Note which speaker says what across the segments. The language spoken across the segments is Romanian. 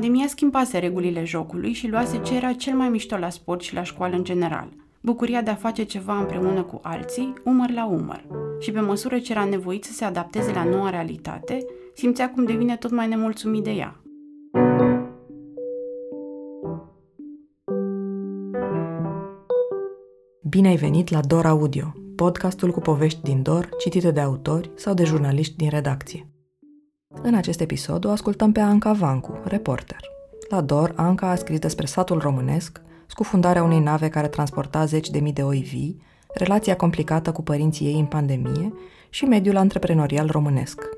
Speaker 1: Pandemia schimbase regulile jocului și luase ce era cel mai mișto la sport și la școală în general. Bucuria de a face ceva împreună cu alții, umăr la umăr. Și pe măsură ce era nevoit să se adapteze la noua realitate, simțea cum devine tot mai nemulțumit de ea.
Speaker 2: Bine ai venit la Dor Audio, podcastul cu povești din Dor, citite de autori sau de jurnaliști din redacție. În acest episod o ascultăm pe Anca Vancu, reporter. La Dor, Anca a scris despre satul românesc, scufundarea unei nave care transporta zeci de mii de oi vii, relația complicată cu părinții ei în pandemie și mediul antreprenorial românesc.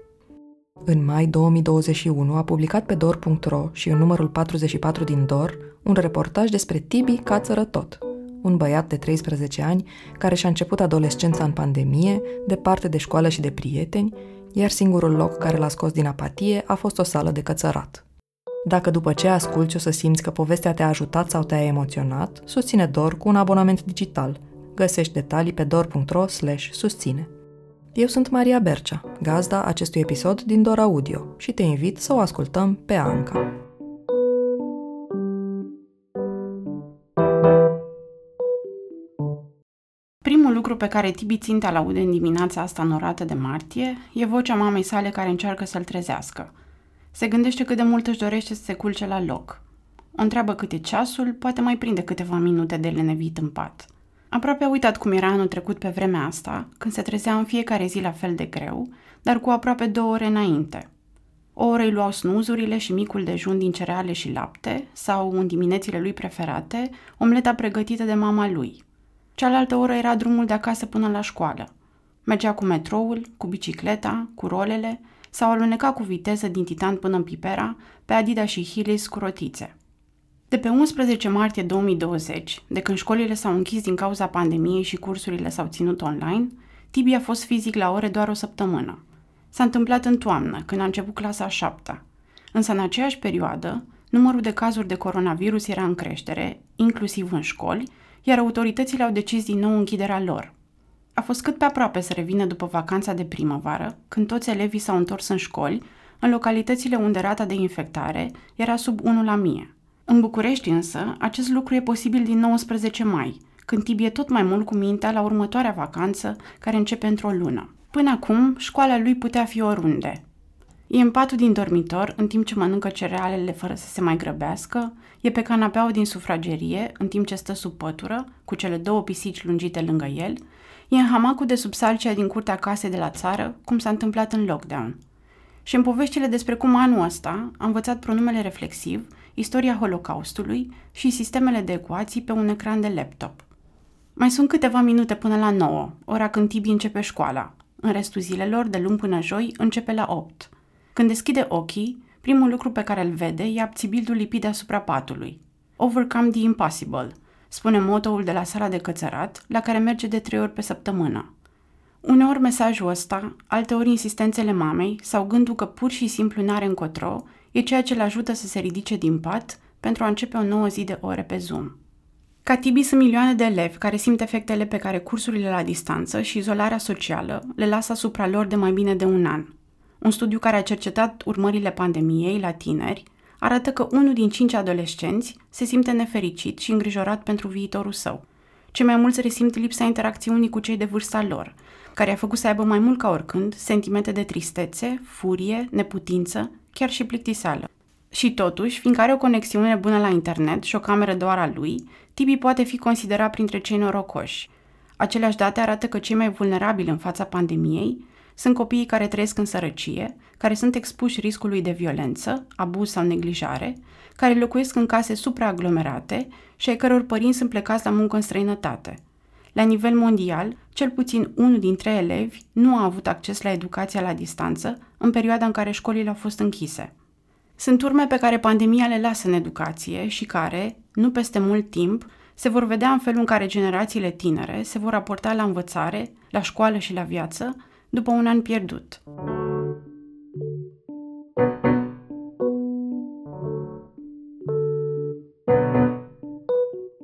Speaker 2: În mai 2021 a publicat pe dor.ro și în numărul 44 din Dor un reportaj despre Tibi Cațără Tot, un băiat de 13 ani care și-a început adolescența în pandemie, departe de școală și de prieteni, iar singurul loc care l-a scos din apatie a fost o sală de cățărat. Dacă după ce asculti o să simți că povestea te-a ajutat sau te-a emoționat, susține Dor cu un abonament digital. Găsești detalii pe dor.ro susține. Eu sunt Maria Bercea, gazda acestui episod din Dor Audio și te invit să o ascultăm pe Anca.
Speaker 1: Pe care Tibi ținta la aude în dimineața asta norată de martie e vocea mamei sale care încearcă să-l trezească. Se gândește cât de mult își dorește să se culce la loc. O întreabă câte ceasul, poate mai prinde câteva minute de lenevit în pat. Aproape a uitat cum era anul trecut pe vremea asta, când se trezea în fiecare zi la fel de greu, dar cu aproape două ore înainte. O oră îi luau snuzurile și micul dejun din cereale și lapte, sau, în diminețile lui preferate, omleta pregătită de mama lui – Cealaltă oră era drumul de acasă până la școală. Mergea cu metroul, cu bicicleta, cu rolele sau aluneca cu viteză din Titan până în Pipera, pe Adidas și Hillis cu rotițe. De pe 11 martie 2020, de când școlile s-au închis din cauza pandemiei și cursurile s-au ținut online, Tibi a fost fizic la ore doar o săptămână. S-a întâmplat în toamnă, când a început clasa a șaptea. Însă în aceeași perioadă, numărul de cazuri de coronavirus era în creștere, inclusiv în școli, iar autoritățile au decis din nou închiderea lor. A fost cât pe aproape să revină după vacanța de primăvară, când toți elevii s-au întors în școli, în localitățile unde rata de infectare era sub 1 la mie. În București însă, acest lucru e posibil din 19 mai, când tibie tot mai mult cu mintea la următoarea vacanță, care începe într-o lună. Până acum, școala lui putea fi oriunde, E în patul din dormitor, în timp ce mănâncă cerealele fără să se mai grăbească, e pe canapeaua din sufragerie, în timp ce stă sub pătură, cu cele două pisici lungite lângă el, e în hamacul de sub salcea din curtea casei de la țară, cum s-a întâmplat în lockdown. Și în poveștile despre cum anul ăsta a învățat pronumele reflexiv, istoria Holocaustului și sistemele de ecuații pe un ecran de laptop. Mai sunt câteva minute până la 9, ora când Tibi începe școala. În restul zilelor, de luni până joi, începe la 8. Când deschide ochii, primul lucru pe care îl vede e abțibildul lipit deasupra patului. Overcome the impossible, spune motoul de la sala de cățărat, la care merge de trei ori pe săptămână. Uneori mesajul ăsta, alteori insistențele mamei sau gândul că pur și simplu n-are încotro, e ceea ce le ajută să se ridice din pat pentru a începe o nouă zi de ore pe Zoom. Ca Tibi sunt milioane de elevi care simt efectele pe care cursurile la distanță și izolarea socială le lasă asupra lor de mai bine de un an – un studiu care a cercetat urmările pandemiei la tineri arată că unul din cinci adolescenți se simte nefericit și îngrijorat pentru viitorul său. Cei mai mulți resimt lipsa interacțiunii cu cei de vârsta lor, care a făcut să aibă mai mult ca oricând sentimente de tristețe, furie, neputință, chiar și plictiseală. Și totuși, fiindcă are o conexiune bună la internet și o cameră doar a lui, Tibi poate fi considerat printre cei norocoși. Aceleași date arată că cei mai vulnerabili în fața pandemiei sunt copiii care trăiesc în sărăcie, care sunt expuși riscului de violență, abuz sau neglijare, care locuiesc în case supraaglomerate și ai căror părinți sunt plecați la muncă în străinătate. La nivel mondial, cel puțin unul dintre elevi nu a avut acces la educația la distanță în perioada în care școlile au fost închise. Sunt urme pe care pandemia le lasă în educație și care, nu peste mult timp, se vor vedea în felul în care generațiile tinere se vor raporta la învățare, la școală și la viață, după un an pierdut.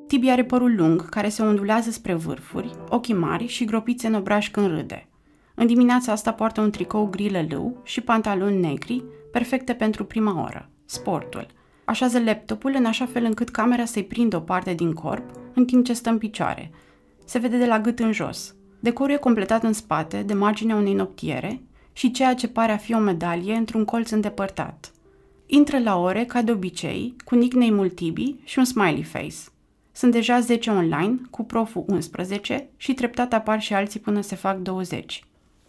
Speaker 1: Tibi are părul lung, care se ondulează spre vârfuri, ochii mari și gropițe în obraj când râde. În dimineața asta poartă un tricou gri lălău și pantaloni negri, perfecte pentru prima oră, sportul. Așează laptopul în așa fel încât camera să-i prindă o parte din corp în timp ce stă în picioare. Se vede de la gât în jos. Decorul e completat în spate de marginea unei noptiere și ceea ce pare a fi o medalie într-un colț îndepărtat. Intră la ore, ca de obicei, cu nickname-ul Tibi și un smiley face. Sunt deja 10 online, cu proful 11 și treptat apar și alții până se fac 20.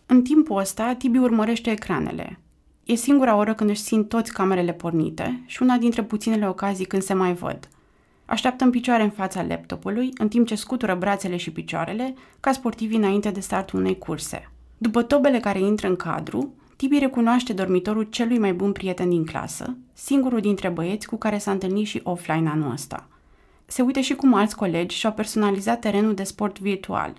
Speaker 1: În timpul ăsta, Tibi urmărește ecranele. E singura oră când își simt toți camerele pornite și una dintre puținele ocazii când se mai văd. Așteaptă în picioare în fața laptopului, în timp ce scutură brațele și picioarele, ca sportivi înainte de startul unei curse. După tobele care intră în cadru, Tibi recunoaște dormitorul celui mai bun prieten din clasă, singurul dintre băieți cu care s-a întâlnit și offline anul ăsta. Se uită și cum alți colegi și-au personalizat terenul de sport virtual.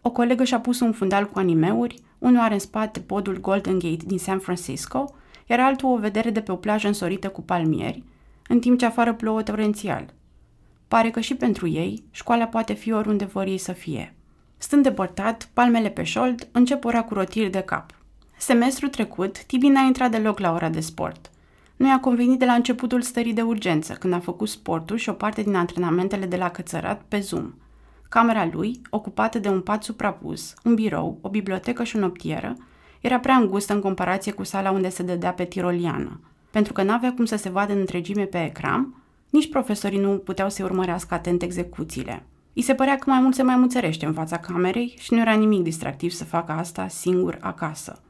Speaker 1: O colegă și-a pus un fundal cu animeuri, unul are în spate podul Golden Gate din San Francisco, iar altul o vedere de pe o plajă însorită cu palmieri, în timp ce afară plouă torențial. Pare că și pentru ei, școala poate fi oriunde vor ei să fie. Stând depărtat, palmele pe șold, încep ora cu rotiri de cap. Semestrul trecut, Tibi n-a intrat deloc la ora de sport. Nu i-a convenit de la începutul stării de urgență, când a făcut sportul și o parte din antrenamentele de la cățărat pe Zoom. Camera lui, ocupată de un pat suprapus, un birou, o bibliotecă și o noptieră, era prea îngustă în comparație cu sala unde se dădea pe tiroliană. Pentru că n-avea cum să se vadă în întregime pe ecran, nici profesorii nu puteau să urmărească atent execuțiile. I se părea că mai mult se mai muțărește în fața camerei și nu era nimic distractiv să facă asta singur acasă.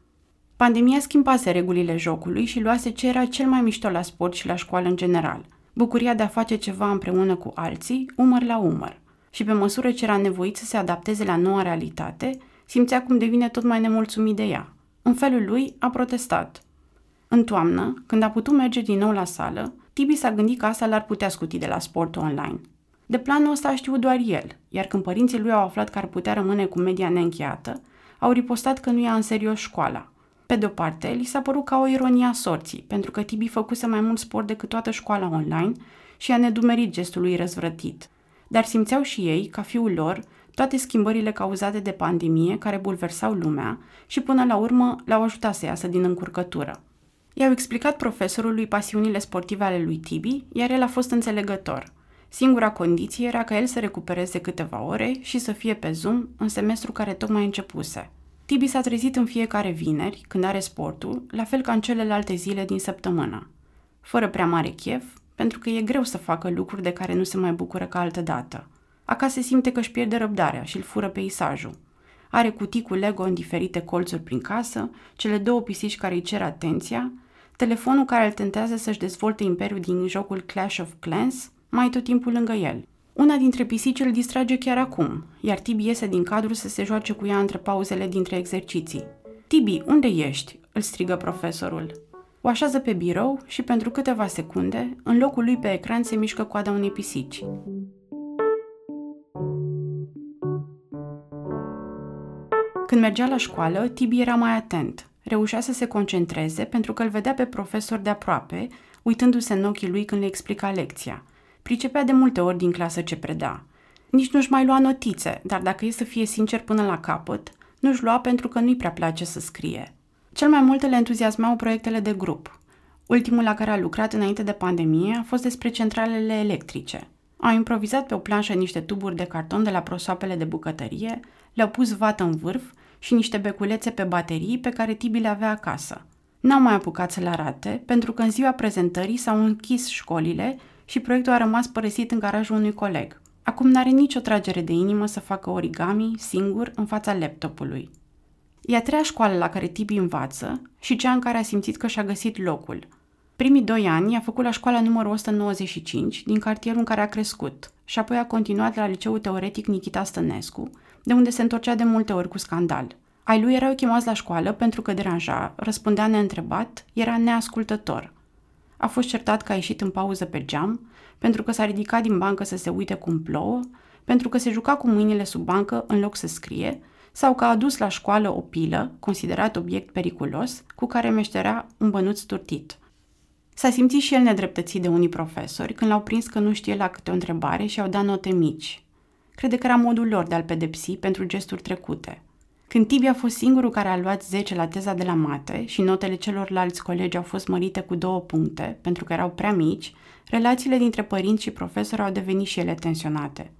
Speaker 1: Pandemia schimbase regulile jocului și luase ce era cel mai mișto la sport și la școală în general. Bucuria de a face ceva împreună cu alții, umăr la umăr. Și pe măsură ce era nevoit să se adapteze la noua realitate, simțea cum devine tot mai nemulțumit de ea. În felul lui, a protestat. În toamnă, când a putut merge din nou la sală, Tibi s-a gândit că asta l-ar putea scuti de la sport online. De planul ăsta a știut doar el, iar când părinții lui au aflat că ar putea rămâne cu media neîncheiată, au ripostat că nu ia în serios școala. Pe de-o parte, li s-a părut ca o ironie a sorții, pentru că Tibi făcuse mai mult sport decât toată școala online și a nedumerit gestul lui răzvrătit. Dar simțeau și ei, ca fiul lor, toate schimbările cauzate de pandemie care bulversau lumea și până la urmă l-au ajutat să iasă din încurcătură. I-au explicat profesorului pasiunile sportive ale lui Tibi, iar el a fost înțelegător. Singura condiție era ca el să recupereze câteva ore și să fie pe Zoom în semestru care tocmai începuse. Tibi s-a trezit în fiecare vineri, când are sportul, la fel ca în celelalte zile din săptămână. Fără prea mare chef, pentru că e greu să facă lucruri de care nu se mai bucură ca altă dată. Acasă simte că își pierde răbdarea și îl fură peisajul. Are cutii cu Lego în diferite colțuri prin casă, cele două pisici care îi cer atenția, telefonul care îl tentează să-și dezvolte imperiul din jocul Clash of Clans, mai tot timpul lângă el. Una dintre pisici îl distrage chiar acum, iar Tibi iese din cadru să se joace cu ea între pauzele dintre exerciții. Tibi, unde ești?" îl strigă profesorul. O așează pe birou și pentru câteva secunde, în locul lui pe ecran se mișcă coada unei pisici. Când mergea la școală, Tibi era mai atent. Reușea să se concentreze pentru că îl vedea pe profesor de aproape, uitându-se în ochii lui când le explica lecția. Pricepea de multe ori din clasă ce preda. Nici nu-și mai lua notițe, dar dacă e să fie sincer până la capăt, nu-și lua pentru că nu-i prea place să scrie. Cel mai mult le entuziasmau proiectele de grup. Ultimul la care a lucrat înainte de pandemie a fost despre centralele electrice. Au improvizat pe o planșă niște tuburi de carton de la prosoapele de bucătărie, le-au pus vată în vârf și niște beculețe pe baterii pe care Tibi le avea acasă. N-au mai apucat să le arate, pentru că în ziua prezentării s-au închis școlile și proiectul a rămas părăsit în garajul unui coleg. Acum n-are nicio tragere de inimă să facă origami singur în fața laptopului. E a treia școală la care Tibi învață și cea în care a simțit că și-a găsit locul. Primii doi ani a făcut la școala numărul 195 din cartierul în care a crescut și apoi a continuat la liceul teoretic Nikita Stănescu, de unde se întorcea de multe ori cu scandal. Ai lui erau chemați la școală pentru că deranja, răspundea neîntrebat, era neascultător. A fost certat că a ieșit în pauză pe geam, pentru că s-a ridicat din bancă să se uite cum plouă, pentru că se juca cu mâinile sub bancă în loc să scrie, sau că a adus la școală o pilă, considerat obiect periculos, cu care meșterea un bănuț turtit. S-a simțit și el nedreptățit de unii profesori când l-au prins că nu știe la câte o întrebare și au dat note mici. Crede că era modul lor de a-l pedepsi pentru gesturi trecute. Când Tibi a fost singurul care a luat 10 la teza de la mate și notele celorlalți colegi au fost mărite cu două puncte, pentru că erau prea mici, relațiile dintre părinți și profesori au devenit și ele tensionate.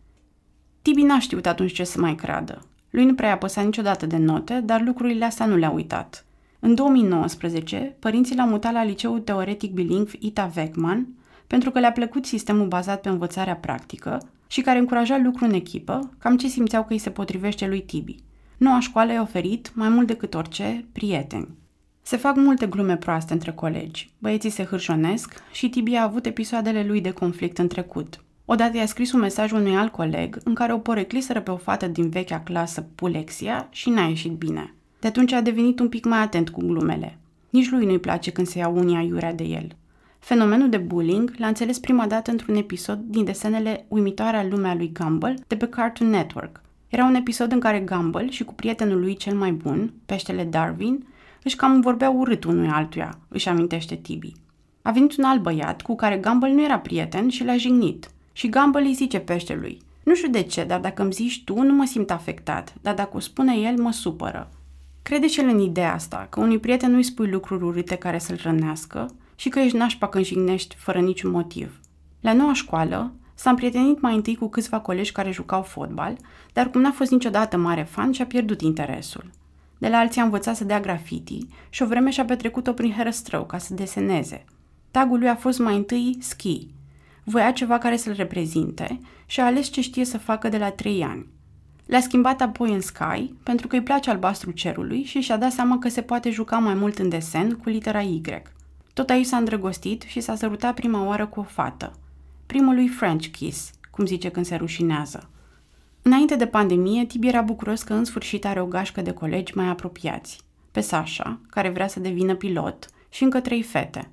Speaker 1: Tibi n-a știut atunci ce să mai creadă. Lui nu prea a păsat niciodată de note, dar lucrurile astea nu le-a uitat. În 2019, părinții l-au mutat la liceul teoretic bilingv Ita Vecman, pentru că le-a plăcut sistemul bazat pe învățarea practică și care încuraja lucru în echipă, cam ce simțeau că îi se potrivește lui Tibi. Noua școală i-a oferit, mai mult decât orice, prieteni. Se fac multe glume proaste între colegi, băieții se hârșonesc și Tibi a avut episoadele lui de conflict în trecut. Odată i-a scris un mesaj unui alt coleg în care o porecliseră pe o fată din vechea clasă, Pulexia, și n-a ieșit bine. De atunci a devenit un pic mai atent cu glumele. Nici lui nu-i place când se ia unii aiurea de el. Fenomenul de bullying l-a înțeles prima dată într-un episod din desenele Uimitoarea lumea lui Gumball de pe Cartoon Network. Era un episod în care Gumball și cu prietenul lui cel mai bun, peștele Darwin, își cam vorbeau urât unui altuia, își amintește Tibi. A venit un alt băiat cu care Gumball nu era prieten și l-a jignit. Și Gumball îi zice peștelui, nu știu de ce, dar dacă îmi zici tu, nu mă simt afectat, dar dacă o spune el, mă supără. Crede și el în ideea asta, că unui prieten nu-i spui lucruri urâte care să-l rănească și că ești nașpa când jignești fără niciun motiv. La noua școală, s-a împrietenit mai întâi cu câțiva colegi care jucau fotbal, dar cum n-a fost niciodată mare fan, și-a pierdut interesul. De la alții a învățat să dea graffiti și o vreme și-a petrecut-o prin herăstrău ca să deseneze. Tagul lui a fost mai întâi ski. Voia ceva care să-l reprezinte și a ales ce știe să facă de la trei ani. Le-a schimbat apoi în Sky pentru că îi place albastru cerului și și-a dat seama că se poate juca mai mult în desen cu litera Y. Tot aici s-a îndrăgostit și s-a sărutat prima oară cu o fată. Primul lui French kiss, cum zice când se rușinează. Înainte de pandemie, Tibi era bucuros că în sfârșit are o gașcă de colegi mai apropiați. Pe Sasha, care vrea să devină pilot, și încă trei fete.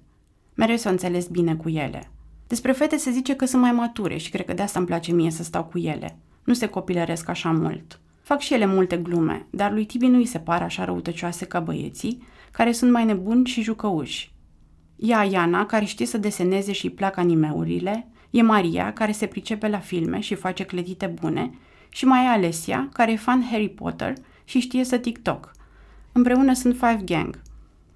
Speaker 1: Mereu s-a înțeles bine cu ele. Despre fete se zice că sunt mai mature și cred că de asta îmi place mie să stau cu ele. Nu se copilăresc așa mult. Fac și ele multe glume, dar lui Tibi nu îi se par așa răutăcioase ca băieții, care sunt mai nebuni și jucăuși. E Iana, care știe să deseneze și îi plac animeurile, e Maria, care se pricepe la filme și face clădite bune, și mai e Alessia, care e fan Harry Potter și știe să TikTok. Împreună sunt Five Gang.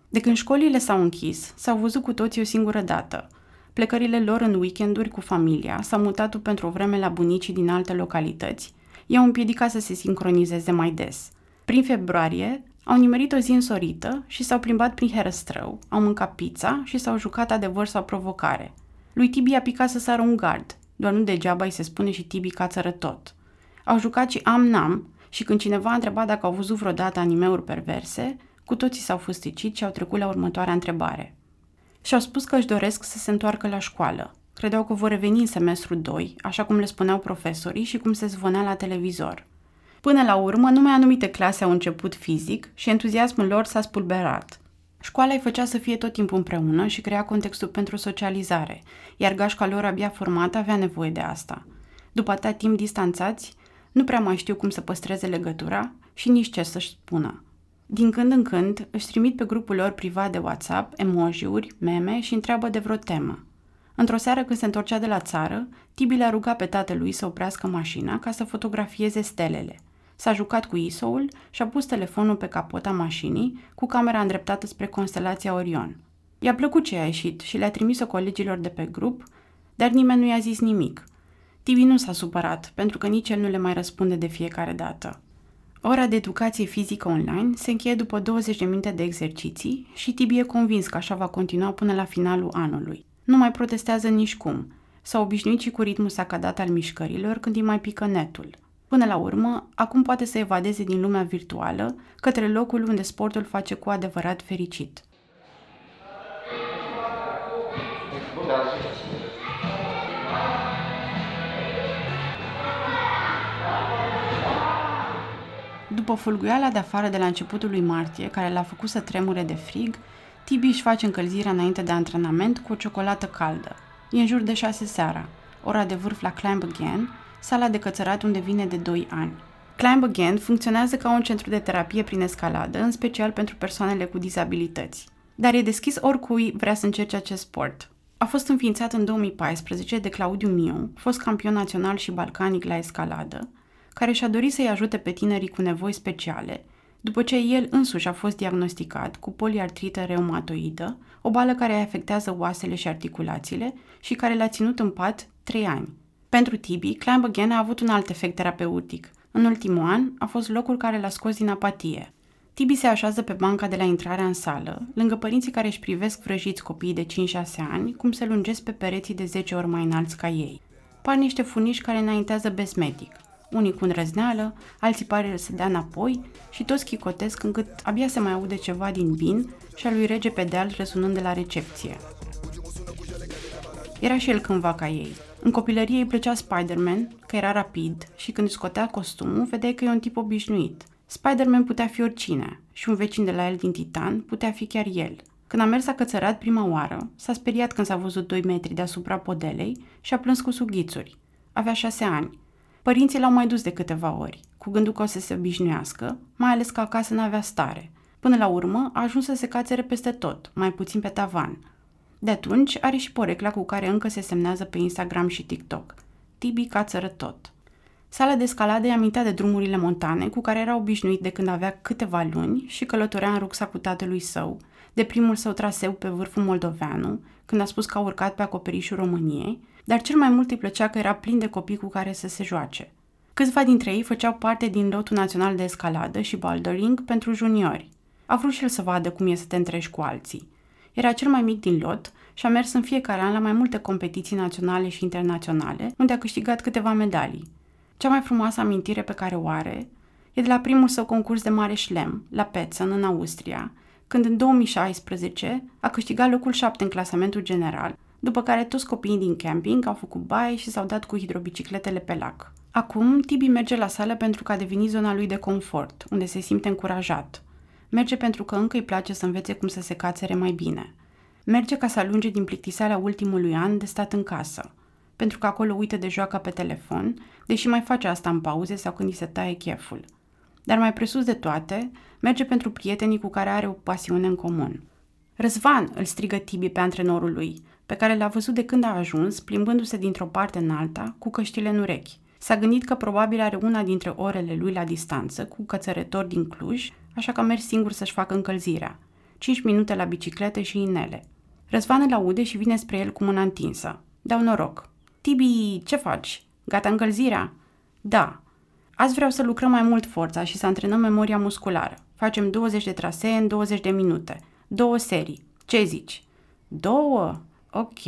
Speaker 1: De când școlile s-au închis, s-au văzut cu toții o singură dată. Plecările lor în weekenduri cu familia s-au mutat pentru o vreme la bunicii din alte localități, i-au împiedicat să se sincronizeze mai des. Prin februarie, au nimerit o zi însorită și s-au plimbat prin Herăstrău, au mâncat pizza și s-au jucat adevăr sau provocare. Lui Tibi a picat să sară un gard, doar nu degeaba îi se spune și Tibi cațără tot. Au jucat și am-nam și când cineva a întrebat dacă au văzut vreodată animeuri perverse, cu toții s-au fusticit și au trecut la următoarea întrebare. Și-au spus că își doresc să se întoarcă la școală. Credeau că vor reveni în semestru 2, așa cum le spuneau profesorii și cum se zvonea la televizor. Până la urmă, numai anumite clase au început fizic și entuziasmul lor s-a spulberat. Școala îi făcea să fie tot timpul împreună și crea contextul pentru socializare, iar gașca lor abia formată avea nevoie de asta. După atâta timp distanțați, nu prea mai știu cum să păstreze legătura și nici ce să-și spună. Din când în când își trimit pe grupul lor privat de WhatsApp emoji-uri, meme și întreabă de vreo temă. Într-o seară când se întorcea de la țară, Tibi le-a rugat pe tatălui să oprească mașina ca să fotografieze stelele. S-a jucat cu ISO-ul și a pus telefonul pe capota mașinii cu camera îndreptată spre constelația Orion. I-a plăcut ce a ieșit și le-a trimis-o colegilor de pe grup, dar nimeni nu i-a zis nimic. Tibi nu s-a supărat, pentru că nici el nu le mai răspunde de fiecare dată. Ora de educație fizică online se încheie după 20 de minute de exerciții și Tibi e convins că așa va continua până la finalul anului. Nu mai protestează nici cum. S-a obișnuit și cu ritmul sacadat al mișcărilor când îi mai pică netul. Până la urmă, acum poate să evadeze din lumea virtuală către locul unde sportul face cu adevărat fericit. După fulguiala de afară de la începutul lui martie, care l-a făcut să tremure de frig, Tibi își face încălzirea înainte de antrenament cu o ciocolată caldă. E în jur de șase seara, ora de vârf la Climb Again, sala de cățărat unde vine de 2 ani. Climb Again funcționează ca un centru de terapie prin escaladă, în special pentru persoanele cu dizabilități. Dar e deschis oricui vrea să încerce acest sport. A fost înființat în 2014 de Claudiu Miu, fost campion național și balcanic la escaladă, care și-a dorit să-i ajute pe tinerii cu nevoi speciale, după ce el însuși a fost diagnosticat cu poliartrită reumatoidă, o boală care afectează oasele și articulațiile și care l-a ținut în pat 3 ani. Pentru Tibi, Climb Again a avut un alt efect terapeutic. În ultimul an a fost locul care l-a scos din apatie. Tibi se așează pe banca de la intrarea în sală, lângă părinții care își privesc vrăjiți copiii de 5-6 ani, cum se lungesc pe pereții de 10 ori mai înalți ca ei. Par niște funiși care înaintează besmetic unii cu îndrăzneală, alții pare să dea înapoi și toți chicotesc încât abia se mai aude ceva din bin și a lui rege pe deal răsunând de la recepție. Era și el cândva ca ei. În copilărie îi plăcea Spider-Man, că era rapid și când își scotea costumul, vedeai că e un tip obișnuit. Spider-Man putea fi oricine și un vecin de la el din Titan putea fi chiar el. Când a mers acățărat prima oară, s-a speriat când s-a văzut 2 metri deasupra podelei și a plâns cu sughițuri. Avea șase ani Părinții l-au mai dus de câteva ori, cu gândul că o să se obișnuiască, mai ales că acasă n-avea stare. Până la urmă, a ajuns să se cațere peste tot, mai puțin pe tavan. De atunci are și porecla cu care încă se semnează pe Instagram și TikTok. Tibi cațără tot. Sala de scaladă îi amintea de drumurile montane cu care era obișnuit de când avea câteva luni și călătorea în rucsacul tatălui său, de primul său traseu pe vârful Moldoveanu, când a spus că a urcat pe acoperișul României, dar cel mai mult îi plăcea că era plin de copii cu care să se joace. Câțiva dintre ei făceau parte din lotul național de escaladă și bouldering pentru juniori. A vrut și el să vadă cum e să te întrești cu alții. Era cel mai mic din lot și a mers în fiecare an la mai multe competiții naționale și internaționale, unde a câștigat câteva medalii. Cea mai frumoasă amintire pe care o are e de la primul său concurs de mare șlem, la Petzen, în Austria, când în 2016 a câștigat locul 7 în clasamentul general, după care toți copiii din camping au făcut baie și s-au dat cu hidrobicicletele pe lac. Acum, Tibi merge la sală pentru că a devenit zona lui de confort, unde se simte încurajat. Merge pentru că încă îi place să învețe cum să se cațere mai bine. Merge ca să alunge din plictiseala ultimului an de stat în casă, pentru că acolo uită de joaca pe telefon, deși mai face asta în pauze sau când îi se taie cheful. Dar mai presus de toate, merge pentru prietenii cu care are o pasiune în comun. Răzvan, îl strigă Tibi pe antrenorul lui, pe care l-a văzut de când a ajuns, plimbându-se dintr-o parte în alta, cu căștile în urechi. S-a gândit că probabil are una dintre orele lui la distanță, cu cățărător din Cluj, așa că a mers singur să-și facă încălzirea. 5 minute la bicicletă și inele. Răzvan îl aude și vine spre el cu mâna întinsă. Dau noroc. Tibi, ce faci? Gata încălzirea? Da. Azi vreau să lucrăm mai mult forța și să antrenăm memoria musculară. Facem 20 de trasee în 20 de minute. Două serii. Ce zici? Două? Ok.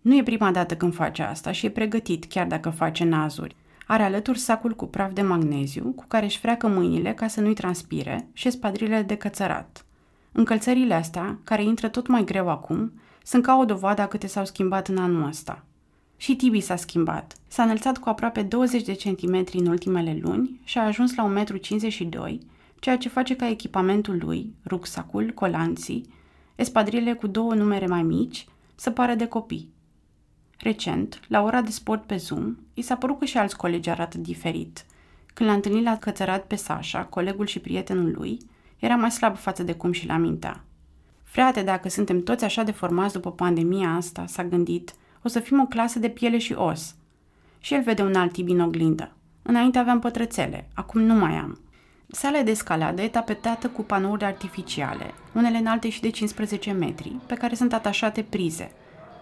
Speaker 1: Nu e prima dată când face asta și e pregătit chiar dacă face nazuri. Are alături sacul cu praf de magneziu, cu care își freacă mâinile ca să nu-i transpire și spadrilele de cățărat. Încălțările astea, care intră tot mai greu acum, sunt ca o dovadă a câte s-au schimbat în anul ăsta. Și Tibi s-a schimbat. S-a înălțat cu aproape 20 de centimetri în ultimele luni și a ajuns la 1,52 m, ceea ce face ca echipamentul lui, rucsacul, colanții, espadrile cu două numere mai mici, să pară de copii. Recent, la ora de sport pe Zoom, i s-a părut că și alți colegi arată diferit. Când l-a întâlnit la cățărat pe Sasha, colegul și prietenul lui, era mai slab față de cum și l mintea. Frate, dacă suntem toți așa de formați după pandemia asta, s-a gândit, o să fim o clasă de piele și os. Și el vede un alt tip în oglindă. Înainte aveam pătrățele, acum nu mai am. Sala de escaladă e tapetată cu panouri artificiale, unele înalte și de 15 metri, pe care sunt atașate prize.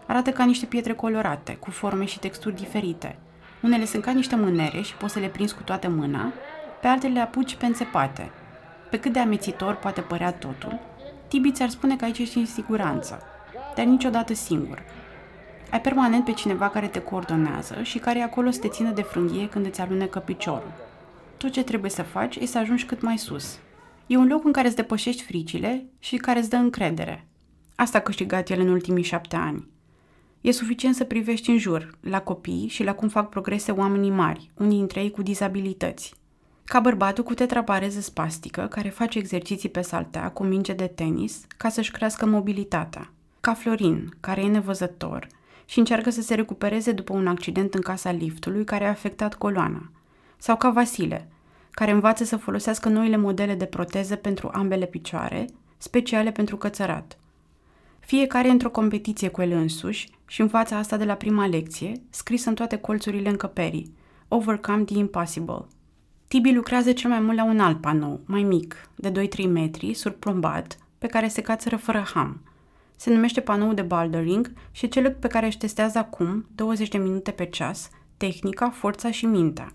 Speaker 1: Arată ca niște pietre colorate, cu forme și texturi diferite. Unele sunt ca niște mânere și poți să le prinzi cu toată mâna, pe altele le apuci pe înțepate. Pe cât de amețitor poate părea totul, Tibi ți-ar spune că aici ești în siguranță, dar niciodată singur. Ai permanent pe cineva care te coordonează și care e acolo să te țină de frânghie când îți alunecă piciorul. Tot ce trebuie să faci e să ajungi cât mai sus. E un loc în care îți depășești fricile și care îți dă încredere. Asta a câștigat el în ultimii șapte ani. E suficient să privești în jur, la copii și la cum fac progrese oamenii mari, unii dintre ei cu dizabilități. Ca bărbatul cu tetrapareză spastică, care face exerciții pe saltea cu minge de tenis ca să-și crească mobilitatea. Ca Florin, care e nevăzător și încearcă să se recupereze după un accident în casa liftului care a afectat coloana sau ca Vasile, care învață să folosească noile modele de proteză pentru ambele picioare, speciale pentru cățărat. Fiecare într-o competiție cu el însuși și învață asta de la prima lecție, scrisă în toate colțurile încăperii, Overcome the Impossible. Tibi lucrează cel mai mult la un alt panou, mai mic, de 2-3 metri, surplombat, pe care se cațără fără ham. Se numește panou de bouldering și e cel pe care își testează acum, 20 de minute pe ceas, tehnica, forța și mintea.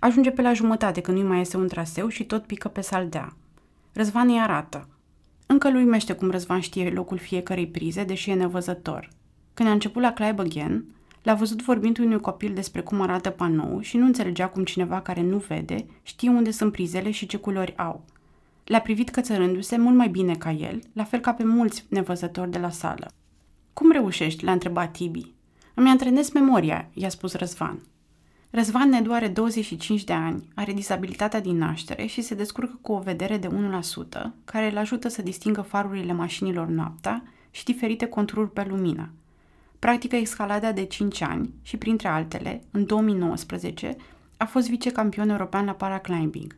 Speaker 1: Ajunge pe la jumătate când nu mai este un traseu și tot pică pe saldea. Răzvan îi arată. Încă lui mește cum Răzvan știe locul fiecărei prize, deși e nevăzător. Când a început la Clive Again, L-a văzut vorbind unui copil despre cum arată panou și nu înțelegea cum cineva care nu vede știe unde sunt prizele și ce culori au. L-a privit cățărându-se mult mai bine ca el, la fel ca pe mulți nevăzători de la sală. Cum reușești?" l-a întrebat Tibi. Îmi antrenez memoria," i-a spus Răzvan. Răzvan ne doare 25 de ani, are disabilitatea din naștere și se descurcă cu o vedere de 1%, care îl ajută să distingă farurile mașinilor noaptea și diferite contururi pe lumină. Practică escalada de 5 ani și, printre altele, în 2019, a fost vicecampion european la paraclimbing.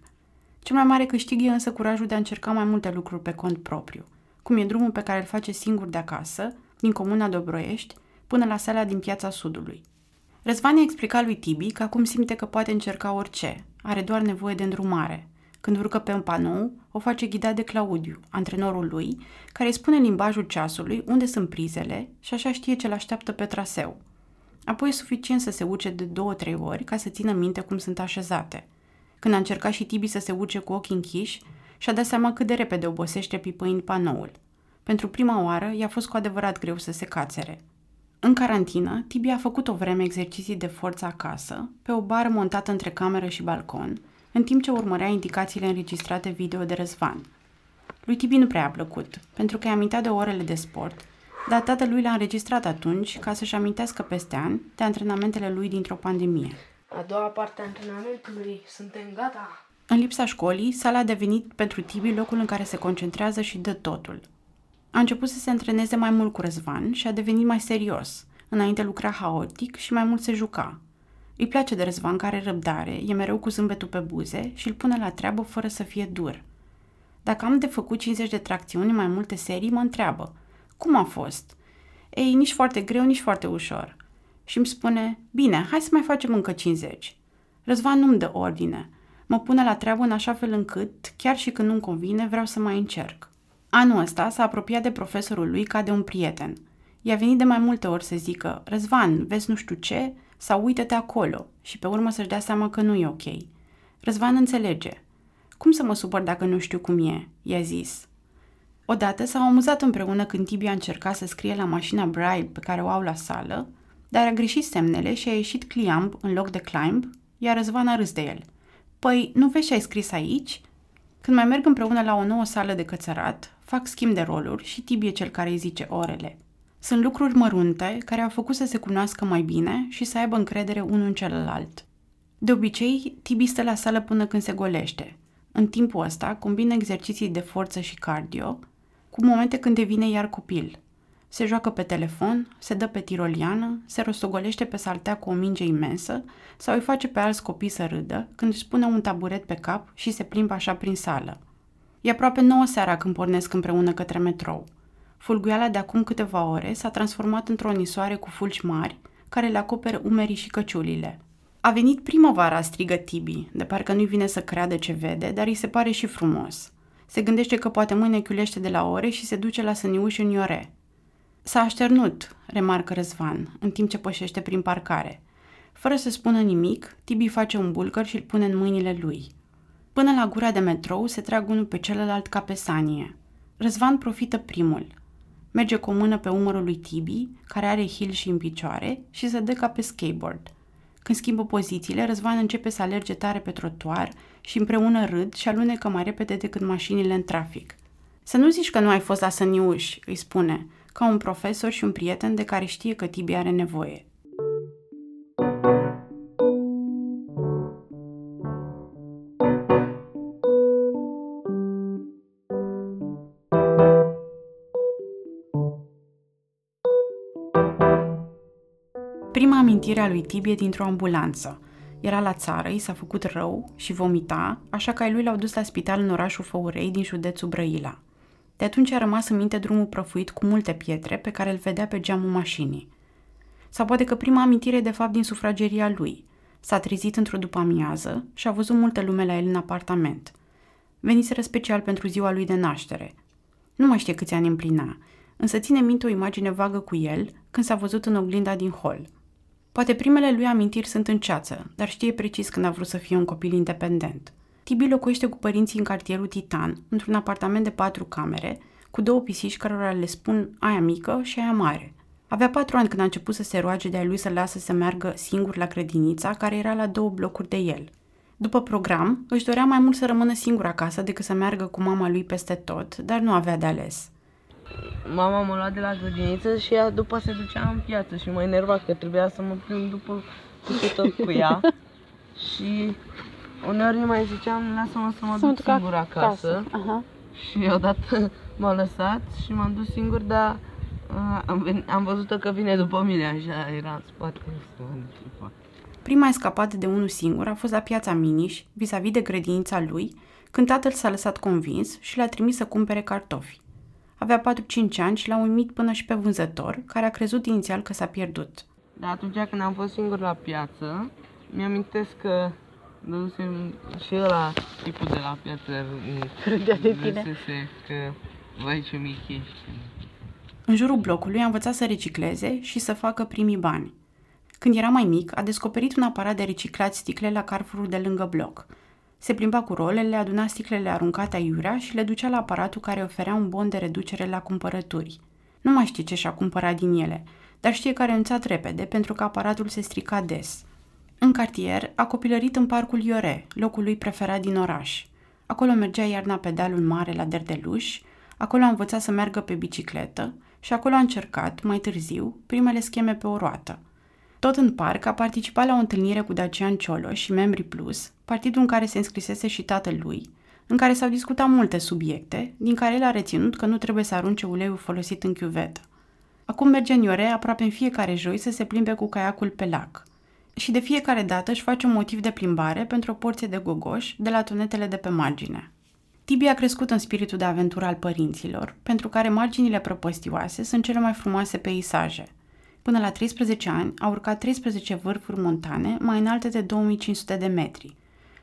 Speaker 1: Cel mai mare câștig e însă curajul de a încerca mai multe lucruri pe cont propriu, cum e drumul pe care îl face singur de acasă, din comuna Dobroiești, până la sala din Piața Sudului. Răzvan i-a explicat lui Tibi că acum simte că poate încerca orice, are doar nevoie de îndrumare – când urcă pe un panou, o face ghidat de Claudiu, antrenorul lui, care îi spune limbajul ceasului unde sunt prizele și așa știe ce l-așteaptă pe traseu. Apoi e suficient să se uce de două-trei ori ca să țină minte cum sunt așezate. Când a încercat și Tibi să se uce cu ochii închiși, și-a dat seama cât de repede obosește pipăind panoul. Pentru prima oară i-a fost cu adevărat greu să se cațere. În carantină, Tibi a făcut o vreme exerciții de forță acasă, pe o bară montată între cameră și balcon, în timp ce urmărea indicațiile înregistrate video de Răzvan. Lui Tibi nu prea a plăcut, pentru că i-a amintit de orele de sport, dar tatălui l-a înregistrat atunci ca să-și amintească peste ani de antrenamentele lui dintr-o pandemie.
Speaker 3: A doua parte a antrenamentului, suntem gata?
Speaker 1: În lipsa școlii, sala a devenit pentru Tibi locul în care se concentrează și dă totul. A început să se antreneze mai mult cu Răzvan și a devenit mai serios. Înainte lucra haotic și mai mult se juca, îi place de Răzvan care are răbdare, e mereu cu zâmbetul pe buze și îl pune la treabă fără să fie dur. Dacă am de făcut 50 de tracțiuni mai multe serii, mă întreabă. Cum a fost? Ei, nici foarte greu, nici foarte ușor. Și îmi spune, bine, hai să mai facem încă 50. Răzvan nu-mi dă ordine. Mă pune la treabă în așa fel încât, chiar și când nu-mi convine, vreau să mai încerc. Anul ăsta s-a apropiat de profesorul lui ca de un prieten. I-a venit de mai multe ori să zică, Răzvan, vezi nu știu ce, sau uită-te acolo și pe urmă să-și dea seama că nu e ok. Răzvan înțelege. Cum să mă supăr dacă nu știu cum e? i-a zis. Odată s-au amuzat împreună când Tibi a încercat să scrie la mașina Braille pe care o au la sală, dar a greșit semnele și a ieșit climb în loc de climb, iar Răzvan a râs de el. Păi, nu vezi ce ai scris aici? Când mai merg împreună la o nouă sală de cățărat, fac schimb de roluri și Tibi e cel care îi zice orele. Sunt lucruri mărunte care au făcut să se cunoască mai bine și să aibă încredere unul în celălalt. De obicei, Tibi stă la sală până când se golește. În timpul ăsta, combină exerciții de forță și cardio cu momente când devine iar copil. Se joacă pe telefon, se dă pe tiroliană, se rostogolește pe saltea cu o minge imensă sau îi face pe alți copii să râdă când își pune un taburet pe cap și se plimbă așa prin sală. E aproape nouă seara când pornesc împreună către metrou – Fulguiala de acum câteva ore s-a transformat într-o nisoare cu fulgi mari, care le acoperă umerii și căciulile. A venit primăvara, strigă Tibi, de parcă nu-i vine să creadă ce vede, dar îi se pare și frumos. Se gândește că poate mâine chiulește de la ore și se duce la săniuș în Iore. S-a așternut, remarcă Răzvan, în timp ce pășește prin parcare. Fără să spună nimic, Tibi face un bulgăr și îl pune în mâinile lui. Până la gura de metrou se trag unul pe celălalt ca pe sanie. Răzvan profită primul – Merge cu o mână pe umărul lui Tibi, care are heel și în picioare, și se dă ca pe skateboard. Când schimbă pozițiile, Răzvan începe să alerge tare pe trotuar și împreună râd și alunecă mai repede decât mașinile în trafic. Să nu zici că nu ai fost la săniuș, îi spune, ca un profesor și un prieten de care știe că Tibi are nevoie. Prima amintire a lui Tibie dintr-o ambulanță. Era la țară, i s-a făcut rău și vomita, așa că ai lui l-au dus la spital în orașul Făurei din județul Brăila. De atunci a rămas în minte drumul prăfuit cu multe pietre pe care îl vedea pe geamul mașinii. Sau poate că prima amintire e de fapt din sufrageria lui. S-a trezit într-o după amiază și a văzut multă lume la el în apartament. Veniseră special pentru ziua lui de naștere. Nu mai știe câți ani împlina, însă ține minte o imagine vagă cu el când s-a văzut în oglinda din hol. Poate primele lui amintiri sunt în ceață, dar știe precis când a vrut să fie un copil independent. Tibi locuiește cu părinții în cartierul Titan, într-un apartament de patru camere, cu două pisici cărora le spun aia mică și aia mare. Avea patru ani când a început să se roage de-a lui să lasă să meargă singur la grădinița, care era la două blocuri de el. După program, își dorea mai mult să rămână singur acasă decât să meargă cu mama lui peste tot, dar nu avea de ales.
Speaker 4: Mama mă lua de la grădiniță și ea după se ducea în piață și mă enerva că trebuia să mă plimb după tot cu ea. și uneori mai ziceam, lasă-mă să mă să duc singur acasă. acasă. Aha. Și odată m-a lăsat și m-am dus singur, dar uh, am, venit, am văzut că vine după mine, așa era în spate.
Speaker 1: Prima escapată de unul singur a fost la piața Miniș, vis-a-vis de grădinița lui, când tatăl s-a lăsat convins și l-a trimis să cumpere cartofi. Avea 4-5 ani și l-a uimit până și pe vânzător, care a crezut inițial că s-a pierdut.
Speaker 4: Dar atunci când am fost singur la piață, mi-amintesc că dădusem și ăla tipul de la piață
Speaker 3: Râdea de tine.
Speaker 4: că vai ce mic ești.
Speaker 1: În jurul blocului a învățat să recicleze și să facă primii bani. Când era mai mic, a descoperit un aparat de reciclat sticle la carfurul de lângă bloc. Se plimba cu rolele, aduna sticlele aruncate aiurea și le ducea la aparatul care oferea un bon de reducere la cumpărături. Nu mai știe ce și-a cumpărat din ele, dar știe că a renunțat repede pentru că aparatul se strica des. În cartier, a copilărit în parcul Iore, locul lui preferat din oraș. Acolo mergea iarna pe dealul mare la Derdeluș, acolo a învățat să meargă pe bicicletă și acolo a încercat, mai târziu, primele scheme pe o roată – tot în parc a participat la o întâlnire cu Dacian Ciolo și Membri Plus, partidul în care se înscrisese și tatăl lui, în care s-au discutat multe subiecte, din care el a reținut că nu trebuie să arunce uleiul folosit în chiuvetă. Acum merge în Iore aproape în fiecare joi să se plimbe cu caiacul pe lac. Și de fiecare dată își face un motiv de plimbare pentru o porție de gogoș de la tunetele de pe margine. Tibi a crescut în spiritul de aventură al părinților, pentru care marginile prăpăstioase sunt cele mai frumoase peisaje – Până la 13 ani a urcat 13 vârfuri montane mai înalte de 2500 de metri.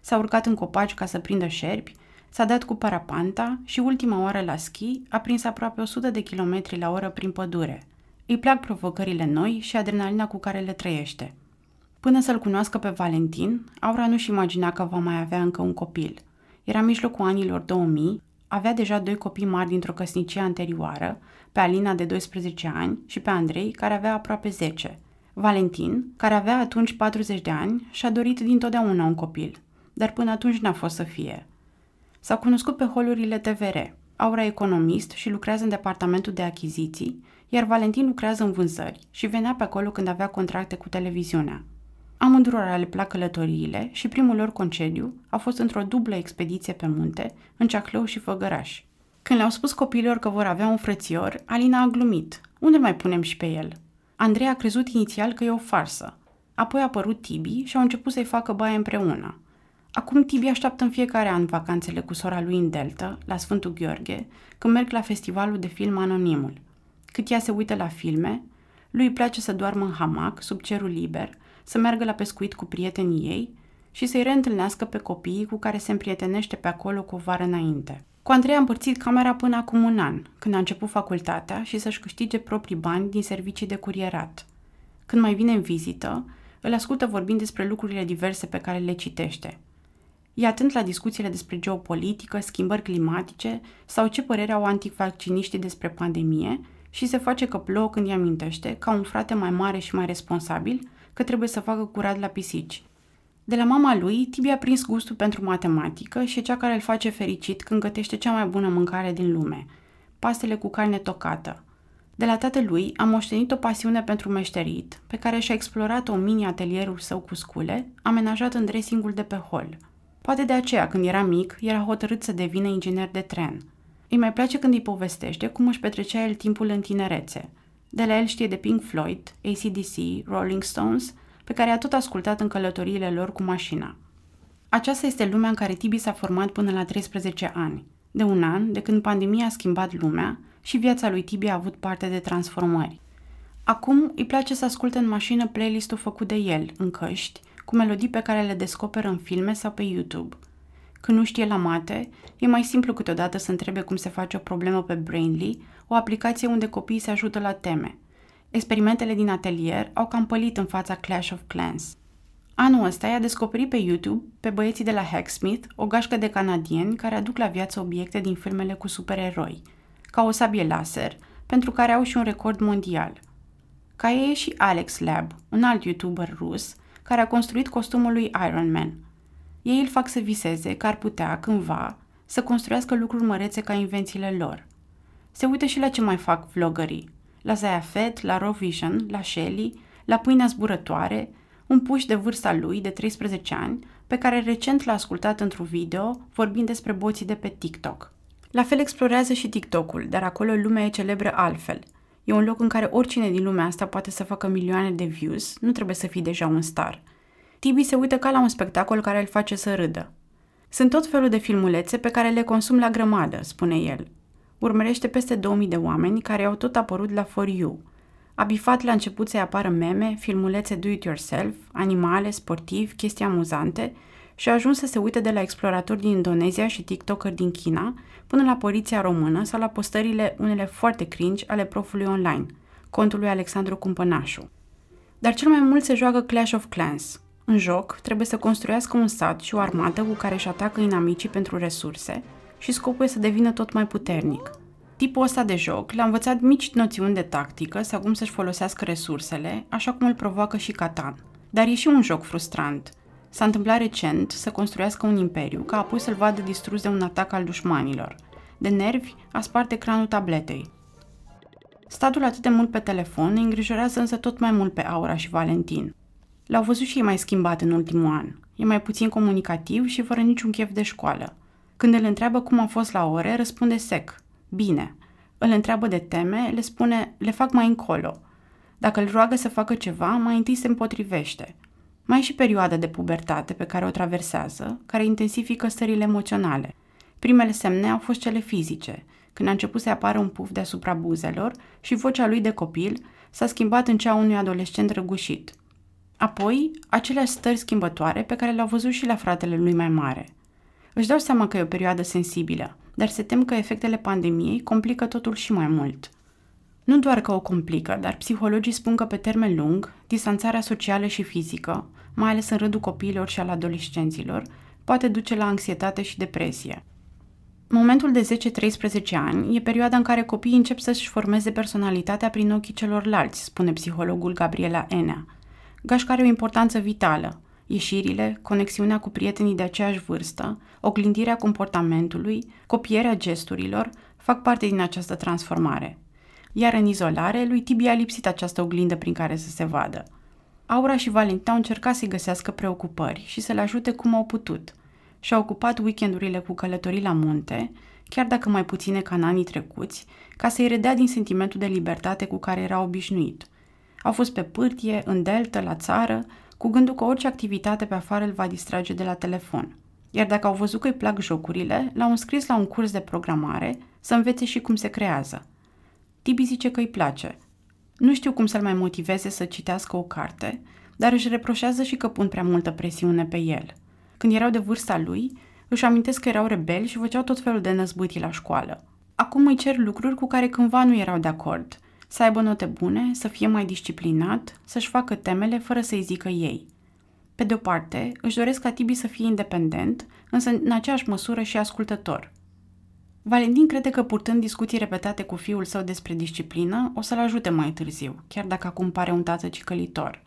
Speaker 1: S-a urcat în copaci ca să prindă șerpi, s-a dat cu parapanta și ultima oară la schi a prins aproape 100 de kilometri la oră prin pădure. Îi plac provocările noi și adrenalina cu care le trăiește. Până să-l cunoască pe Valentin, Aura nu-și imagina că va mai avea încă un copil. Era mijlocul anilor 2000, avea deja doi copii mari dintr-o căsnicie anterioară, pe Alina de 12 ani și pe Andrei, care avea aproape 10. Valentin, care avea atunci 40 de ani, și-a dorit dintotdeauna un copil, dar până atunci n-a fost să fie. S-au cunoscut pe holurile TVR. Aura economist și lucrează în departamentul de achiziții, iar Valentin lucrează în vânzări și venea pe acolo când avea contracte cu televiziunea. Amândurora le plac călătoriile și primul lor concediu a fost într-o dublă expediție pe munte, în Ceaclău și Făgăraș. Când le-au spus copiilor că vor avea un frățior, Alina a glumit. Unde mai punem și pe el? Andrei a crezut inițial că e o farsă. Apoi a apărut Tibi și au început să-i facă baie împreună. Acum Tibi așteaptă în fiecare an vacanțele cu sora lui în Delta, la Sfântul Gheorghe, când merg la festivalul de film Anonimul. Cât ea se uită la filme, lui îi place să doarmă în hamac, sub cerul liber, să meargă la pescuit cu prietenii ei și să-i reîntâlnească pe copiii cu care se împrietenește pe acolo cu o vară înainte. Cu Andrei a împărțit camera până acum un an, când a început facultatea și să-și câștige proprii bani din servicii de curierat. Când mai vine în vizită, îl ascultă vorbind despre lucrurile diverse pe care le citește. E atent la discuțiile despre geopolitică, schimbări climatice sau ce părere au antivacciniștii despre pandemie și se face că plouă când îi amintește, ca un frate mai mare și mai responsabil, că trebuie să facă curat la pisici. De la mama lui, Tibi a prins gustul pentru matematică și e cea care îl face fericit când gătește cea mai bună mâncare din lume, pastele cu carne tocată. De la tatălui a moștenit o pasiune pentru meșterit, pe care și-a explorat-o în mini-atelierul său cu scule, amenajat în dressingul de pe hol. Poate de aceea, când era mic, era hotărât să devină inginer de tren. Îi mai place când îi povestește cum își petrecea el timpul în tinerețe. De la el știe de Pink Floyd, ACDC, Rolling Stones – pe care a tot ascultat în călătoriile lor cu mașina. Aceasta este lumea în care Tibi s-a format până la 13 ani, de un an de când pandemia a schimbat lumea și viața lui Tibi a avut parte de transformări. Acum îi place să asculte în mașină playlistul făcut de el, în căști, cu melodii pe care le descoperă în filme sau pe YouTube. Când nu știe la mate, e mai simplu câteodată să întrebe cum se face o problemă pe Brainly, o aplicație unde copiii se ajută la teme. Experimentele din atelier au cam pălit în fața Clash of Clans. Anul ăsta i-a descoperit pe YouTube pe băieții de la Hacksmith, o gașcă de canadieni care aduc la viață obiecte din filmele cu supereroi, ca o sabie laser, pentru care au și un record mondial. Ca ei e și Alex Lab, un alt YouTuber rus, care a construit costumul lui Iron Man. Ei îl fac să viseze că ar putea, cândva, să construiască lucruri mărețe ca invențiile lor. Se uită și la ce mai fac vlogării. La Zaya Fett, la Raw Vision, la Shelly, la pâinea zburătoare, un puș de vârsta lui, de 13 ani, pe care recent l-a ascultat într-un video vorbind despre boții de pe TikTok. La fel explorează și TikTok-ul, dar acolo lumea e celebră altfel. E un loc în care oricine din lumea asta poate să facă milioane de views, nu trebuie să fii deja un star. Tibi se uită ca la un spectacol care îl face să râdă. Sunt tot felul de filmulețe pe care le consum la grămadă, spune el. Urmărește peste 2000 de oameni care au tot apărut la For You – a bifat la început să-i apară meme, filmulețe do-it-yourself, animale, sportivi, chestii amuzante și a ajuns să se uite de la exploratori din Indonezia și TikToker din China până la poliția română sau la postările unele foarte cringe ale profului online, contul lui Alexandru Cumpănașu. Dar cel mai mult se joacă Clash of Clans. În joc, trebuie să construiască un sat și o armată cu care își atacă inamicii pentru resurse și scopul e să devină tot mai puternic – Tipul ăsta de joc le-a învățat mici noțiuni de tactică sau cum să-și folosească resursele, așa cum îl provoacă și Catan. Dar e și un joc frustrant. S-a întâmplat recent să construiască un imperiu, ca apoi să-l vadă distrus de un atac al dușmanilor. De nervi, a spart ecranul tabletei. Statul atât de mult pe telefon ne îngrijorează însă tot mai mult pe Aura și Valentin. L-au văzut și ei mai schimbat în ultimul an. E mai puțin comunicativ și fără niciun chef de școală. Când îl întreabă cum a fost la ore, răspunde sec – Bine. Îl întreabă de teme, le spune, le fac mai încolo. Dacă îl roagă să facă ceva, mai întâi se împotrivește. Mai e și perioada de pubertate pe care o traversează, care intensifică stările emoționale. Primele semne au fost cele fizice, când a început să apară un puf deasupra buzelor și vocea lui de copil s-a schimbat în cea unui adolescent răgușit. Apoi, aceleași stări schimbătoare pe care le-au văzut și la fratele lui mai mare. Își dau seama că e o perioadă sensibilă, dar se tem că efectele pandemiei complică totul și mai mult. Nu doar că o complică, dar psihologii spun că pe termen lung, distanțarea socială și fizică, mai ales în rândul copiilor și al adolescenților, poate duce la anxietate și depresie. Momentul de 10-13 ani e perioada în care copiii încep să-și formeze personalitatea prin ochii celorlalți, spune psihologul Gabriela Enea. Gașca are o importanță vitală, ieșirile, conexiunea cu prietenii de aceeași vârstă, oglindirea comportamentului, copierea gesturilor, fac parte din această transformare. Iar în izolare, lui Tibi a lipsit această oglindă prin care să se vadă. Aura și Valentin au încercat să-i găsească preocupări și să le ajute cum au putut. Și-au ocupat weekendurile cu călătorii la munte, chiar dacă mai puține ca în anii trecuți, ca să-i redea din sentimentul de libertate cu care era obișnuit. Au fost pe pârtie, în delta, la țară, cu gândul că orice activitate pe afară îl va distrage de la telefon. Iar dacă au văzut că îi plac jocurile, l-au înscris la un curs de programare să învețe și cum se creează. Tibi zice că îi place. Nu știu cum să-l mai motiveze să citească o carte, dar își reproșează și că pun prea multă presiune pe el. Când erau de vârsta lui, își amintesc că erau rebeli și făceau tot felul de năzbâtii la școală. Acum îi cer lucruri cu care cândva nu erau de acord – să aibă note bune, să fie mai disciplinat, să-și facă temele fără să-i zică ei. Pe de o parte, își doresc ca Tibi să fie independent, însă în aceeași măsură și ascultător. Valentin crede că purtând discuții repetate cu fiul său despre disciplină, o să-l ajute mai târziu, chiar dacă acum pare un tată cicălitor.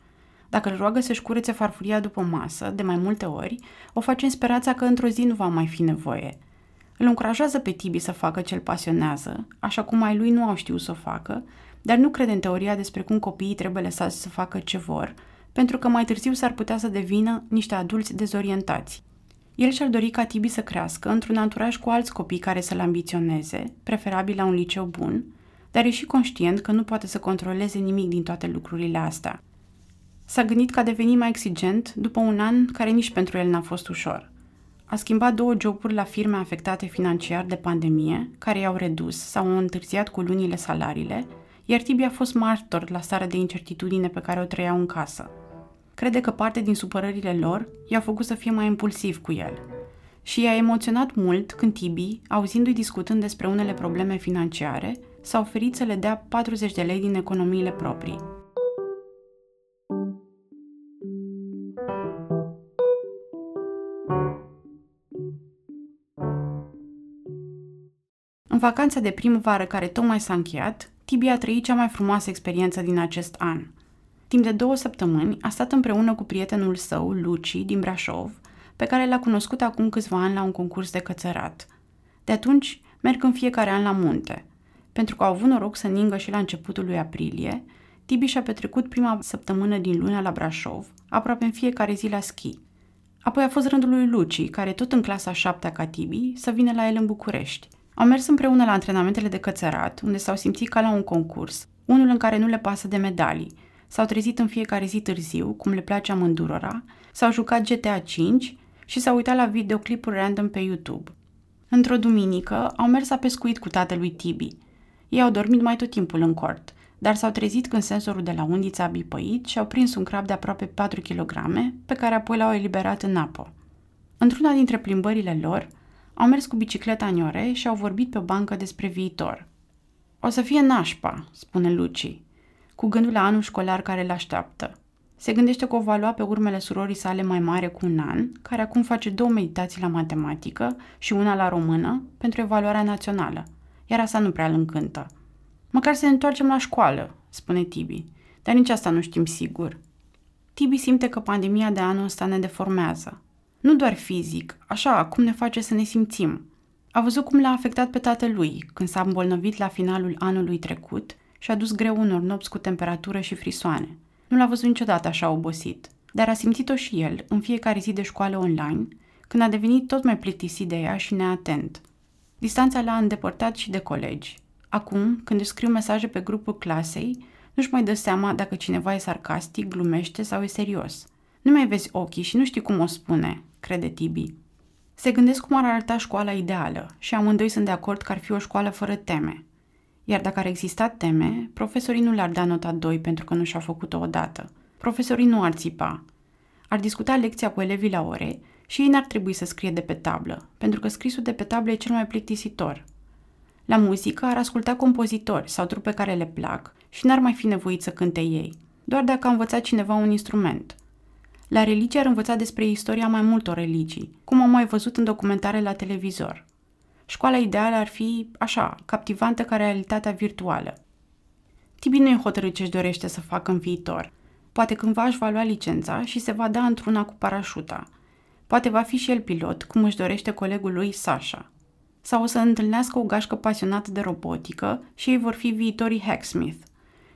Speaker 1: Dacă îl roagă să-și curețe farfuria după masă, de mai multe ori, o face în speranța că într-o zi nu va mai fi nevoie. Îl încurajează pe Tibi să facă ce-l pasionează, așa cum ai lui nu au știut să o facă, dar nu crede în teoria despre cum copiii trebuie lăsați să facă ce vor, pentru că mai târziu s-ar putea să devină niște adulți dezorientați. El și-ar dori ca Tibi să crească într-un anturaj cu alți copii care să-l ambiționeze, preferabil la un liceu bun, dar e și conștient că nu poate să controleze nimic din toate lucrurile astea. S-a gândit că a devenit mai exigent după un an care nici pentru el n-a fost ușor. A schimbat două joburi la firme afectate financiar de pandemie, care i-au redus sau au întârziat cu lunile salariile, iar Tibi a fost martor la starea de incertitudine pe care o trăiau în casă. crede că parte din supărările lor i-au făcut să fie mai impulsiv cu el. Și i-a emoționat mult când Tibi, auzindu-i discutând despre unele probleme financiare, s-a oferit să le dea 40 de lei din economiile proprii. În vacanța de primăvară care tocmai s-a încheiat, Tibi a trăit cea mai frumoasă experiență din acest an. Timp de două săptămâni a stat împreună cu prietenul său, Luci, din Brașov, pe care l-a cunoscut acum câțiva ani la un concurs de cățărat. De atunci merg în fiecare an la munte. Pentru că au avut noroc să ningă și la începutul lui aprilie, Tibi și-a petrecut prima săptămână din luna la Brașov, aproape în fiecare zi la schi. Apoi a fost rândul lui Luci, care tot în clasa șaptea ca Tibi, să vină la el în București. Au mers împreună la antrenamentele de cățărat, unde s-au simțit ca la un concurs, unul în care nu le pasă de medalii. S-au trezit în fiecare zi târziu, cum le place amândurora, s-au jucat GTA 5 și s-au uitat la videoclipuri random pe YouTube. Într-o duminică au mers la pescuit cu tatălui Tibi. Ei au dormit mai tot timpul în cort, dar s-au trezit când sensorul de la undiță a bipăit și au prins un crab de aproape 4 kg, pe care apoi l-au eliberat în apă. Într-una dintre plimbările lor, au mers cu bicicleta în Iore și au vorbit pe o bancă despre viitor. O să fie nașpa, spune Luci, cu gândul la anul școlar care îl așteaptă. Se gândește că o va lua pe urmele surorii sale mai mare cu un an, care acum face două meditații la matematică și una la română pentru evaluarea națională, iar asta nu prea îl încântă. Măcar să ne întoarcem la școală, spune Tibi, dar nici asta nu știm sigur. Tibi simte că pandemia de anul ăsta ne deformează. Nu doar fizic, așa cum ne face să ne simțim. A văzut cum l-a afectat pe tatălui când s-a îmbolnăvit la finalul anului trecut și a dus greu unor nopți cu temperatură și frisoane. Nu l-a văzut niciodată așa obosit, dar a simțit-o și el în fiecare zi de școală online, când a devenit tot mai plictisit de ea și neatent. Distanța l-a îndepărtat și de colegi. Acum, când își scriu mesaje pe grupul clasei, nu-și mai dă seama dacă cineva e sarcastic, glumește sau e serios. Nu mai vezi ochii și nu știi cum o spune, crede Tibi. Se gândesc cum ar arăta școala ideală și amândoi sunt de acord că ar fi o școală fără teme. Iar dacă ar exista teme, profesorii nu le-ar da nota 2 pentru că nu și-au făcut-o odată. Profesorii nu ar țipa. Ar discuta lecția cu elevii la ore și ei n-ar trebui să scrie de pe tablă, pentru că scrisul de pe tablă e cel mai plictisitor. La muzică ar asculta compozitori sau trupe care le plac și n-ar mai fi nevoit să cânte ei, doar dacă a învățat cineva un instrument – la religie ar învăța despre istoria mai multor religii, cum am mai văzut în documentare la televizor. Școala ideală ar fi, așa, captivantă ca realitatea virtuală. Tibi nu e hotărât ce-și dorește să facă în viitor. Poate cândva își va lua licența și se va da într-una cu parașuta. Poate va fi și el pilot, cum își dorește colegul lui Sasha. Sau o să întâlnească o gașcă pasionată de robotică și ei vor fi viitorii Hacksmith.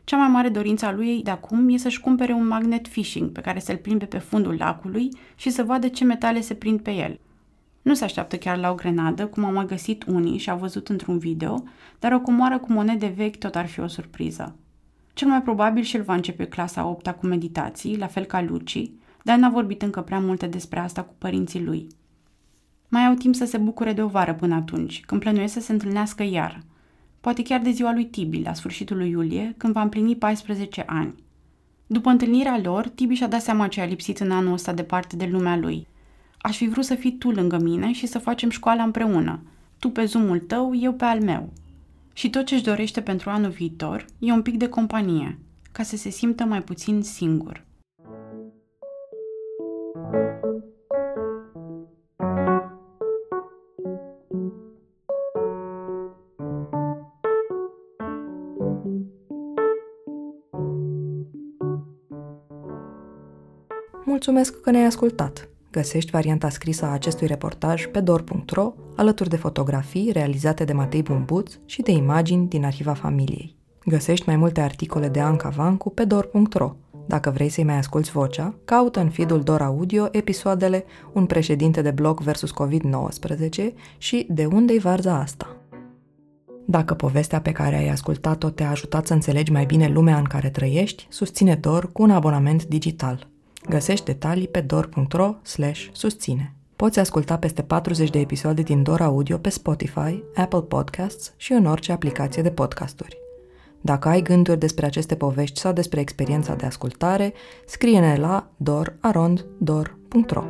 Speaker 1: Cea mai mare dorință a lui de acum e să-și cumpere un magnet fishing pe care să-l plimbe pe fundul lacului și să vadă ce metale se prind pe el. Nu se așteaptă chiar la o grenadă, cum au mai găsit unii și au văzut într-un video, dar o comoară cu monede vechi tot ar fi o surpriză. Cel mai probabil și el va începe clasa 8 cu meditații, la fel ca Luci, dar n-a vorbit încă prea multe despre asta cu părinții lui. Mai au timp să se bucure de o vară până atunci, când plănuiesc să se întâlnească iar – poate chiar de ziua lui Tibi, la sfârșitul lui iulie, când va împlini 14 ani. După întâlnirea lor, Tibi și-a dat seama ce a lipsit în anul ăsta departe de lumea lui. Aș fi vrut să fii tu lângă mine și să facem școala împreună, tu pe zoomul tău, eu pe al meu. Și tot ce-și dorește pentru anul viitor e un pic de companie, ca să se simtă mai puțin singur.
Speaker 2: Mulțumesc că ne-ai ascultat! Găsești varianta scrisă a acestui reportaj pe dor.ro, alături de fotografii realizate de Matei Bumbuț și de imagini din arhiva familiei. Găsești mai multe articole de Anca Vancu pe dor.ro. Dacă vrei să-i mai asculți vocea, caută în feed Dor Audio episoadele Un președinte de blog versus COVID-19 și De unde-i varza asta? Dacă povestea pe care ai ascultat-o te-a ajutat să înțelegi mai bine lumea în care trăiești, susține Dor cu un abonament digital – Găsești detalii pe dor.ro susține. Poți asculta peste 40 de episoade din Dor Audio pe Spotify, Apple Podcasts și în orice aplicație de podcasturi. Dacă ai gânduri despre aceste povești sau despre experiența de ascultare, scrie-ne la doraronddor.ro